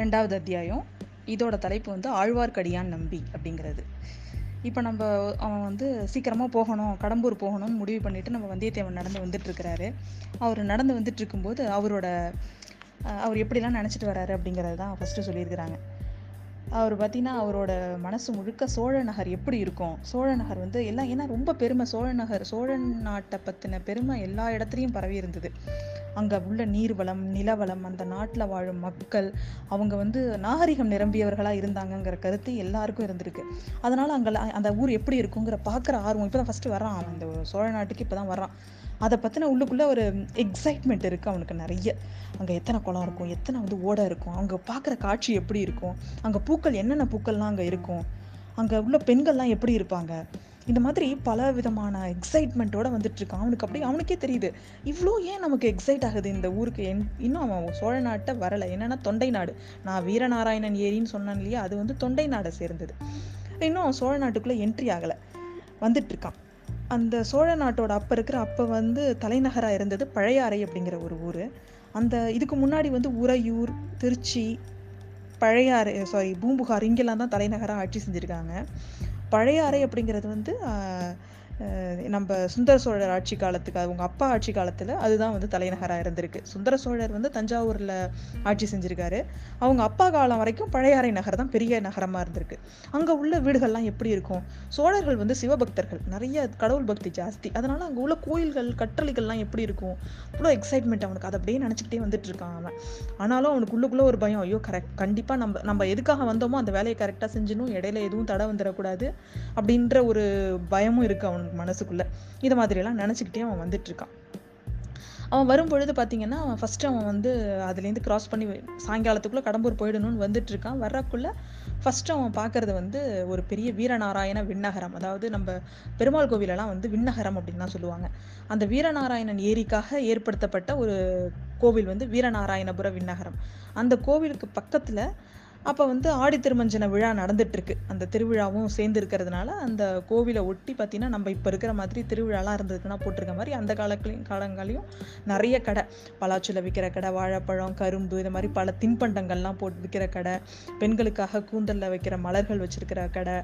ரெண்டாவது அத்தியாயம் இதோட தலைப்பு வந்து ஆழ்வார்க்கடியான் நம்பி அப்படிங்கிறது. இப்போ நம்ம அவன் வந்து சீக்கிரமாக போகணும் கடம்பூர் போகணும்னு முடிவு பண்ணிட்டு நம்ம வந்தியத்தேவன் நடந்து வந்துட்டு இருக்கிறாரு அவர் நடந்து வந்துட்டு இருக்கும்போது அவரோட அவர் எப்படிலாம் நினச்சிட்டு வராரு அப்படிங்கிறது தான் ஃபஸ்ட்டு சொல்லியிருக்கிறாங்க. அவர் பார்த்தீங்கன்னா அவரோட மனசு முழுக்க சோழ நகர் எப்படி இருக்கும்? சோழ நகர் வந்து எல்லாம் ஏன்னா ரொம்ப பெருமை சோழ நகர் சோழ நாட்டை பற்றின பெருமை எல்லா இடத்துலையும் பரவி இருந்தது. அங்கே உள்ள நீர்வளம் நிலவளம் அந்த நாட்டில் வாழும் மக்கள் அவங்க வந்து நாகரிகம் நிரம்பியவர்களாக இருந்தாங்கங்கிற கருத்து எல்லாருக்கும் இருந்திருக்கு. அதனால் அங்கே அந்த ஊர் எப்படி இருக்குங்கிற பார்க்குற ஆர்வம் இப்போ தான் ஃபஸ்ட்டு வரான் அவன். இந்த சோழ நாட்டுக்கு இப்போ தான் வரான் அதை பற்றின உள்ளுக்குள்ளே ஒரு எக்ஸைட்மெண்ட் இருக்குது அவனுக்கு நிறைய. அங்கே எத்தனை குளம் இருக்கும் எத்தனை வந்து ஓடை இருக்கும் அங்கே பார்க்குற காட்சி எப்படி இருக்கும் அங்கே பூக்கள் என்னென்ன பூக்கள்லாம் அங்கே இருக்கும் அங்கே உள்ள பெண்கள்லாம் எப்படி இருப்பாங்க? இந்த மாதிரி பல விதமான எக்ஸைட்மெண்ட்டோட வந்துட்டுருக்கான் அவனுக்கு அப்படி அவனுக்கே தெரியுது. இவ்வளோ ஏன் நமக்கு எக்ஸைட் ஆகுது? இந்த ஊருக்கு என் இன்னும் அவன் சோழ நாட்டை வரலை. என்னென்னா தொண்டை நாடு. நான் வீரநாராயணன் ஏரின்னு சொன்னேன் இல்லையா? அது வந்து தொண்டை நாடை சேர்ந்தது. இன்னும் அவன் சோழ நாட்டுக்குள்ளே என்ட்ரி ஆகலை. வந்துட்டுருக்கான் அந்த சோழ நாட்டோட அப்போ இருக்கிற அப்போ வந்து தலைநகராக இருந்தது பழையாறை அப்படிங்கிற ஒரு ஊர். அந்த இதுக்கு முன்னாடி வந்து உறையூர் திருச்சி பழையாறை சாரி பூம்புகார் இங்கெல்லாம் தான் தலைநகராக ஆட்சி செஞ்சுருக்காங்க. பழையாறை அப்படிங்கிறது வந்து நம்ம சுந்தர சோழர் ஆட்சி காலத்துக்கு அவங்க அப்பா ஆட்சி காலத்தில் அதுதான் வந்து தலைநகராக இருந்திருக்கு. சுந்தர சோழர் வந்து தஞ்சாவூரில் ஆட்சி செஞ்சுருக்காரு. அவங்க அப்பா காலம் வரைக்கும் பழையாறை நகர் தான் பெரிய நகரமாக இருந்திருக்கு. அங்கே உள்ள வீடுகள்லாம் எப்படி இருக்கும்? சோழர்கள் வந்து சிவபக்தர்கள். நிறைய கடவுள் பக்தி ஜாஸ்தி. அதனால் அங்கே உள்ள கோயில்கள் கற்றளிகள்லாம் எப்படி இருக்கும்? இவ்வளோ எக்ஸைட்மெண்ட் அவனுக்கு. அதை அப்படியே நினச்சிக்கிட்டே வந்துட்டு இருக்கான் அவன். ஆனாலும் அவனுக்கு உள்ளுக்குள்ளே ஒரு பயம். ஐயோ கரெக்ட் கண்டிப்பாக நம்ம நம்ம எதுக்காக வந்தோமோ அந்த வேலையை கரெக்டாக செஞ்சணும் இடையில எதுவும் தடை வந்துடக்கூடாது அப்படின்ற ஒரு பயமும் இருக்குது அவனுக்கு. மனசுக்குள்ளே. இது மாதிரியெல்லாம் நினச்சிக்கிட்டே அவன் வந்துட்டு இருக்கான் அவன் வரும்பொழுது பார்த்தீங்கன்னா அவன் ஃபஸ்ட்டு அவன் வந்து அதுலேருந்து கிராஸ் பண்ணி சாயங்காலத்துக்குள்ளே கடம்பூர் போயிடணும்னு வந்துட்டு இருக்கான் வர்றக்குள்ள ஃபஸ்ட்டு அவன் பார்க்கறது வந்து ஒரு பெரிய வீரநாராயண விண்ணகரம். அதாவது நம்ம பெருமாள் கோவிலெல்லாம் வந்து விண்ணகரம் அப்படின்னு தான் சொல்லுவாங்க. அந்த வீரநாராயணன் ஏரிக்காக ஏற்படுத்தப்பட்ட ஒரு கோவில் வந்து வீரநாராயணபுர விண்ணகரம். அந்த கோவிலுக்கு பக்கத்தில் அப்போ வந்து ஆடி திருமஞ்சன விழா நடந்துட்டுருக்கு. அந்த திருவிழாவும் சேர்ந்து இருக்கிறதுனால அந்த கோவிலை ஒட்டி பார்த்தீங்கன்னா நம்ம இப்போ இருக்கிற மாதிரி திருவிழாலாம் இருந்ததுக்குன்னா போட்டிருக்க மாதிரி அந்த காலத்துலையும் காலங்களையும் நிறைய கடை. பலாச்சுல விற்கிற கடை வாழைப்பழம் கரும்பு இந்த மாதிரி பல தின்பண்டங்கள்லாம் போட்டு விற்கிற கடை. பெண்களுக்காக கூந்தலில் வைக்கிற மலர்கள் வச்சிருக்கிற கடை.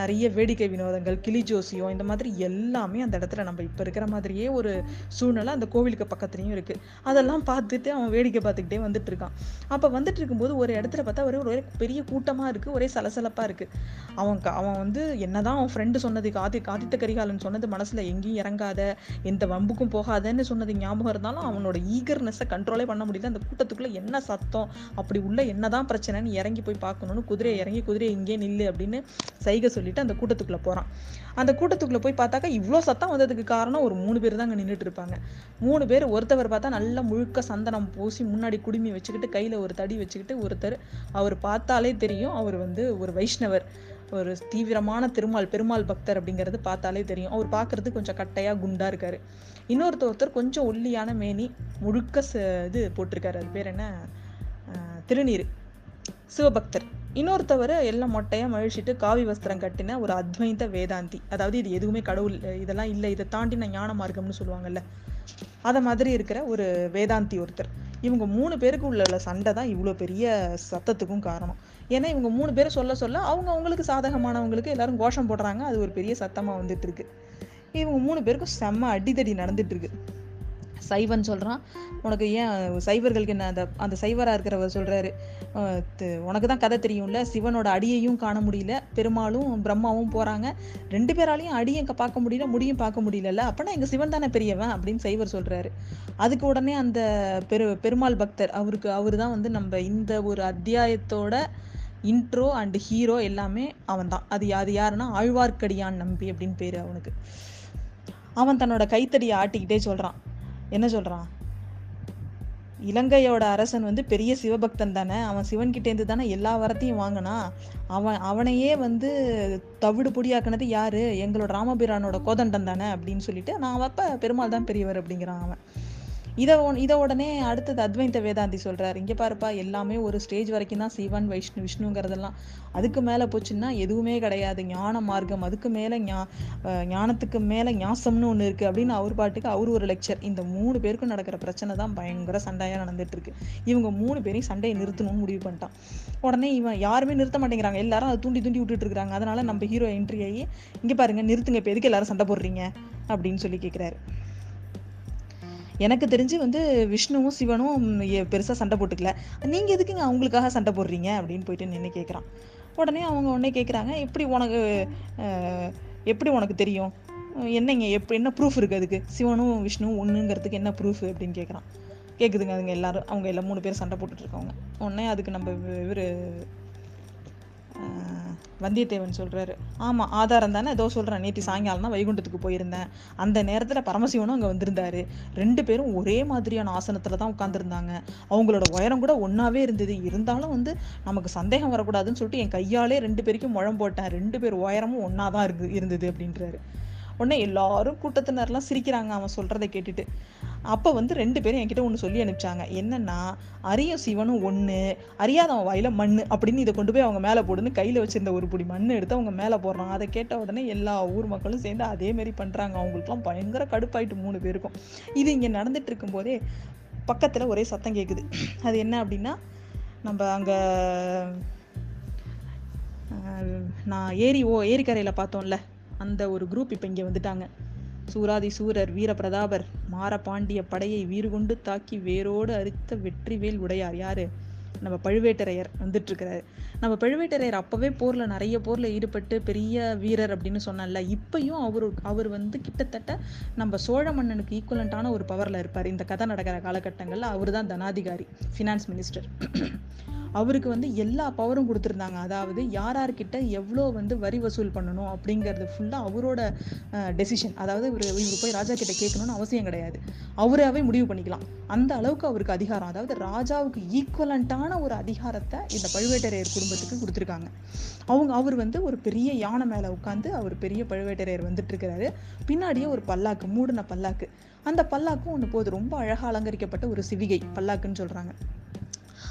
நிறைய வேடிக்கை வினோதங்கள் கிளி ஜோசியம் இந்த மாதிரி எல்லாமே அந்த இடத்துல நம்ம இப்போ இருக்கிற மாதிரியே ஒரு சூழ்நிலை அந்த கோவிலுக்கு பக்கத்துலேயும் இருக்குது அதெல்லாம் பார்த்துட்டு அவன் வேடிக்கை பார்த்துக்கிட்டே வந்துட்டு இருக்கான். அப்போ வந்துட்டு இருக்கும்போது ஒரு இடத்துல பார்த்தா ஒரே ஒரே பெரிய கூட்டமாக இருக்குது ஒரே சலசலப்பாக இருக்குது அவன் அவன் வந்து என்னதான் அவன் ஃப்ரெண்டு சொன்னது காதி காதித்த கரிகாலன் சொன்னது மனசில் எங்கேயும் இறங்காத எந்த வம்புக்கும் போகாதன்னு சொன்னது ஞாபகம் இருந்தாலும் அவனோட ஈகர்னஸை கண்ட்ரோலே பண்ண முடியல. அந்த கூட்டத்துக்குள்ளே என்ன சத்தம் அப்படி உள்ள என்னதான் பிரச்சனைன்னு இறங்கி போய் பார்க்கணும்னு குதிரையை இறங்கி குதிரையை இங்கே நில்லு அப்படின்னு சைகை சொல்லிட்டு அந்த கூட்டத்துக்குள்ளே போகிறான் அந்த கூட்டத்துக்குள்ளே போய் பார்த்தாக்கா இவ்வளோ சத்தம் வந்ததுக்கு காரணம் ஒரு மூணு பேர் தான் அங்கே நின்றுட்டு இருப்பாங்க. மூணு பேர் ஒருத்தவர் பார்த்தா நல்லா முழுக்க சந்தனம் பூசி முன்னாடி குடுமி வச்சுக்கிட்டு கையில் ஒரு தடி வச்சுக்கிட்டு ஒருத்தர் அவர் பார்த்தாலே தெரியும். அவர் வந்து ஒரு வைஷ்ணவர். ஒரு தீவிரமான திருமால் பெருமாள் பக்தர் அப்படிங்கிறது பார்த்தாலே தெரியும். அவர் பார்க்கறது கொஞ்சம் கட்டையாக குண்டாக இருக்காரு. இன்னொருத்தர் ஒருத்தர் கொஞ்சம் ஒல்லியான மேனி முழுக்க ச- இது போட்டிருக்காரு. அது பேர் என்ன? திருநீர். சிவபக்தர். இன்னொருத்தவர் எல்லாம் மொட்டையாக மழிச்சிட்டு காவி வஸ்திரம் கட்டின ஒரு அத்வைத வேதாந்தி. அதாவது இது எதுவுமே கடவுள் இதெல்லாம் இல்லை. இதை தாண்டின ஞான மார்க்கம்னு சொல்லுவாங்கல்ல. அதை மாதிரி இருக்கிற ஒரு வேதாந்தி ஒருத்தர். இவங்க மூணு பேருக்கு உள்ள சண்டை தான் இவ்வளோ பெரிய சத்தத்துக்கும் காரணம். ஏன்னா இவங்க மூணு பேரை சொல்ல சொல்ல அவங்க அவங்களுக்கு சாதகமானவங்களுக்கு எல்லாரும் கோஷம் போடுறாங்க. அது ஒரு பெரிய சத்தமாக வந்துட்டு இருக்கு. இவங்க மூணு பேருக்கும் செம்ம அடிதடி நடந்துட்டு இருக்கு. சைவன் சொல்கிறான் உனக்கு ஏன் சைவர்களுக்கு என்ன அந்த அந்த சைவராக இருக்கிறவர் சொல்கிறாரு உனக்கு தான் கதை தெரியும்ல. சிவனோட அடியையும் காண முடியல. பெருமாளும் பிரம்மாவும் போகிறாங்க ரெண்டு பேராலையும் அடியை க- பார்க்க முடியல முடியும் பார்க்க முடியலல்ல. அப்பனா எங்கள் சிவன் தானே பெரியவன் அப்படின்னு சைவர் சொல்கிறாரு அதுக்கு உடனே அந்த பெரு பெருமாள் பக்தர் அவருக்கு அவர் தான் வந்து நம்ம இந்த ஒரு அத்தியாயத்தோட இன்ட்ரோ அண்ட் ஹீரோ எல்லாமே அவன் தான் அது அது யாருன்னா ஆழ்வார்க்கடியான் நம்பி அப்படின்னு பேர் அவனுக்கு. அவன் தன்னோட கைத்தடியை ஆட்டிக்கிட்டே சொல்கிறான் என்ன சொல்கிறான் இலங்கையோட அரசன் வந்து பெரிய சிவபக்தன் தானே. அவன் சிவன்கிட்டேருந்து தானே எல்லா வரத்தையும் வாங்கினான் அவன் அவனையே வந்து தவிடு பொடியாக்குனது யாரு? எங்களோட ராமபிரானோட கோதண்டன் தானே அப்படின்னு சொல்லிட்டு நான் அவப்ப பெருமாள் தான் பெரியவர் அப்படிங்கிறான் அவன். இதை இதை உடனே அடுத்தது அத்வைந்த வேதாந்தி சொல்கிறார் இங்கே பாருப்பா எல்லாமே ஒரு ஸ்டேஜ் வரைக்கும் தான் சிவன் வைஷ்ணு விஷ்ணுங்கிறதெல்லாம். அதுக்கு மேலே போச்சுன்னா எதுவுமே கிடையாது. ஞான மார்க்கம் அதுக்கு மேலே ஞா ஞானத்துக்கு மேலே ஞாசம்னு ஒன்று இருக்குது அப்படின்னு அவர் பாட்டுக்கு அவர் ஒரு லெக்சர் இந்த மூணு பேருக்கும் நடக்கிற பிரச்சனை தான் பயங்கர சண்டையாக நடந்துட்டுருக்கு இவங்க மூணு பேரையும் சண்டையை நிறுத்தணும்னு முடிவு பண்ணிட்டான். உடனே இவன் யாருமே நிறுத்த மாட்டேங்கிறாங்க. எல்லாரும் அதை தூண்டி தூண்டி விட்டுட்டு இருக்காங்க. அதனால நம்ம ஹீரோ என்ட்ரி ஆகி இங்கே பாருங்க நிறுத்துங்க. இப்போ எதுக்கு எல்லாரும் சண்டை போடுறீங்க? அப்படின்னு சொல்லி கேட்குறாரு எனக்கு தெரிஞ்சு வந்து விஷ்ணுவும் சிவனும் பெருசாக சண்டை போட்டுக்கல. நீங்கள் எதுக்குங்க அவங்களுக்காக சண்டை போடுறீங்க? அப்படின்னு போயிட்டு நின்று கேட்குறான் உடனே அவங்க உடனே கேட்குறாங்க எப்படி உனக்கு எப்படி உனக்கு தெரியும்? என்னங்க எப்படி என்ன ப்ரூஃப் இருக்குது அதுக்கு? சிவனும் விஷ்ணுவும் ஒன்றுங்கிறதுக்கு என்ன ப்ரூஃப் அப்படின்னு கேட்குறான் கேட்குதுங்க அதுங்க எல்லாரும் அவங்க எல்லாம் மூணு பேர் சண்டை போட்டுட்டு இருக்கவங்க. உடனே அதுக்கு நம்ம இவரு வந்தியத்தேவன் சொல்கிறாரு ஆமாம் ஆதாரம் தானே? ஏதோ சொல்கிறேன் நேற்று சாயங்காலம் தான் வைகுண்டத்துக்கு போயிருந்தேன். அந்த நேரத்தில் பரமசிவனும் அங்கே வந்திருந்தாரு. ரெண்டு பேரும் ஒரே மாதிரியான ஆசனத்தில் தான் உட்காந்துருந்தாங்க அவங்களோட உயரம் கூட ஒன்றாவே இருந்தது. இருந்தாலும் வந்து நமக்கு சந்தேகம் வரக்கூடாதுன்னு சொல்லிட்டு என் கையாலே ரெண்டு பேருக்கும் முழம் போட்டேன். ரெண்டு பேர் உயரமும் ஒண்ணாதான் இருக்கு இருந்தது அப்படின்றாரு. உடனே எல்லாரும் கூட்டத்தினர்லாம் சிரிக்கிறாங்க. அவன் சொல்கிறத கேட்டுட்டு அப்போ வந்து ரெண்டு பேரும் என்கிட்ட ஒன்று சொல்லி அனுப்பிச்சாங்க. என்னன்னா அரியும் சிவனும் ஒன்று அறியாதவன் வாயில மண் அப்படின்னு இதை கொண்டு போய் அவங்க மேலே போடுன்னு கையில் வச்சிருந்த ஒரு புடி மண் எடுத்து அவங்க மேலே போடுறான். அதை கேட்ட உடனே எல்லா ஊர் மக்களும் சேர்ந்து அதேமாரி பண்ணுறாங்க அவங்களுக்குலாம் பயங்கர கடுப்பாயிட்டு மூணு பேருக்கும். இது இங்கே நடந்துட்டு இருக்கும்போதே பக்கத்தில் ஒரே சத்தம் கேட்குது அது என்ன அப்படின்னா நம்ம அங்கே நான் ஏரி ஓ ஏரிக்கரையில் பார்த்தோம்ல அந்த ஒரு குரூப் இப்போ இங்கே வந்துட்டாங்க. சூராதி சூரர் வீர பிரதாபர் மார பாண்டிய படையை வீறு கொண்டு தாக்கி வேரோடு அரித்த வெற்றிவேல் உடையார் யாரு? நம்ம பழுவேட்டரையர் வந்துட்டு இருக்கிறாரு நம்ம பழுவேட்டரையர் அப்பவே போர்ல நிறைய போர்ல ஈடுபட்டு பெரிய வீரர் அப்படின்னு சொன்னேன்ல இப்பயும் அவரு அவர் வந்து கிட்டத்தட்ட நம்ம சோழ மன்னனுக்கு ஈக்குவலண்டான ஒரு பவர்ல இருப்பார். இந்த கதை நடக்கிற காலகட்டங்கள்ல அவர் தான் தனாதிகாரி ஃபினான்ஸ் மினிஸ்டர் அவருக்கு வந்து எல்லா பவரும் கொடுத்துருந்தாங்க. அதாவது யார் யார்கிட்ட எவ்வளோ வந்து வரி வசூல் பண்ணணும் அப்படிங்கிறது ஃபுல்லாக அவரோட டெசிஷன் அதாவது இவர் இவர் போய் ராஜா கிட்ட கேட்கணும்னு அவசியம் கிடையாது. அவராகவே முடிவு பண்ணிக்கலாம். அந்த அளவுக்கு அவருக்கு அதிகாரம். அதாவது ராஜாவுக்கு ஈக்குவலண்ட்டான ஒரு அதிகாரத்தை இந்த பழுவேட்டரையர் குடும்பத்துக்கு கொடுத்துருக்காங்க. அவங்க அவர் வந்து ஒரு பெரிய யானை மேலே உட்காந்து அவர் பெரிய பழுவேட்டரையர் வந்துட்டு இருக்கிறாரு பின்னாடியே ஒரு பல்லாக்கு மூடின பல்லாக்கு. அந்த பல்லாக்கும் ஒன்று போது ரொம்ப அழகாக அலங்கரிக்கப்பட்ட ஒரு சிவிகை பல்லாக்குன்னு சொல்கிறாங்க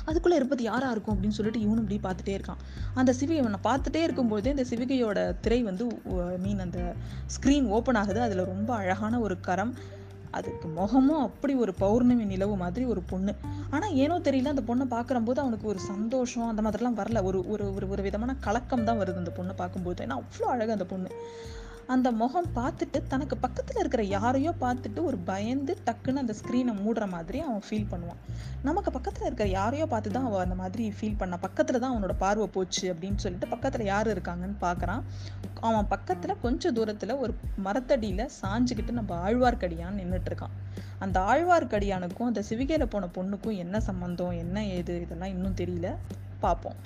அதுக்குள்ளே இருப்பது யாராக இருக்கும் அப்படின்னு சொல்லிட்டு இவனும் இப்படி பார்த்துட்டே இருக்கான். அந்த சிவி அவனை பார்த்துட்டே இருக்கும்போது இந்த சிவிகையோட திரை வந்து மீன் அந்த ஸ்க்ரீன் ஓப்பன் ஆகுது. அதில் ரொம்ப அழகான ஒரு கரம். அதுக்கு முகமும் அப்படி ஒரு பௌர்ணமி நிலவு மாதிரி ஒரு பொண்ணு. ஆனால் ஏனோ தெரியல அந்த பொண்ணை பார்க்கும்போது அவனுக்கு ஒரு சந்தோஷம் அந்த மாதிரிலாம் வரல. ஒரு ஒரு ஒரு ஒரு விதமான கலக்கம் தான் வருது அந்த பொண்ணை பார்க்கும்போது. ஏன்னா அவ்வளோ அழகு அந்த பொண்ணு. அந்த முகம் பார்த்துட்டு தனக்கு பக்கத்தில் இருக்கிற யாரையோ பார்த்துட்டு ஒரு பயந்து டக்குன்னு அந்த ஸ்க்ரீனை மூடுற மாதிரி அவன் ஃபீல் பண்ணுவான். நமக்கு பக்கத்தில் இருக்கிற யாரையோ பார்த்து தான் அவன் அந்த மாதிரி ஃபீல் பண்ணா. பக்கத்தில் தான் அவனோட பார்வை போச்சு அப்படின்னு சொல்லிட்டு பக்கத்தில் யார் இருக்காங்கன்னு பார்க்குறான். அவன் பக்கத்தில் கொஞ்சம் தூரத்தில் ஒரு மரத்தடியில் சாஞ்சுக்கிட்டு நம்ம ஆழ்வார்க்கடியான் நின்றுட்டு இருக்கான் அந்த ஆழ்வார்க்கடியானுக்கும் அந்த சிவிகையில் போன பொண்ணுக்கும் என்ன சம்பந்தம் என்ன ஏது இதெல்லாம் இன்னும் தெரியல. பார்ப்போம்.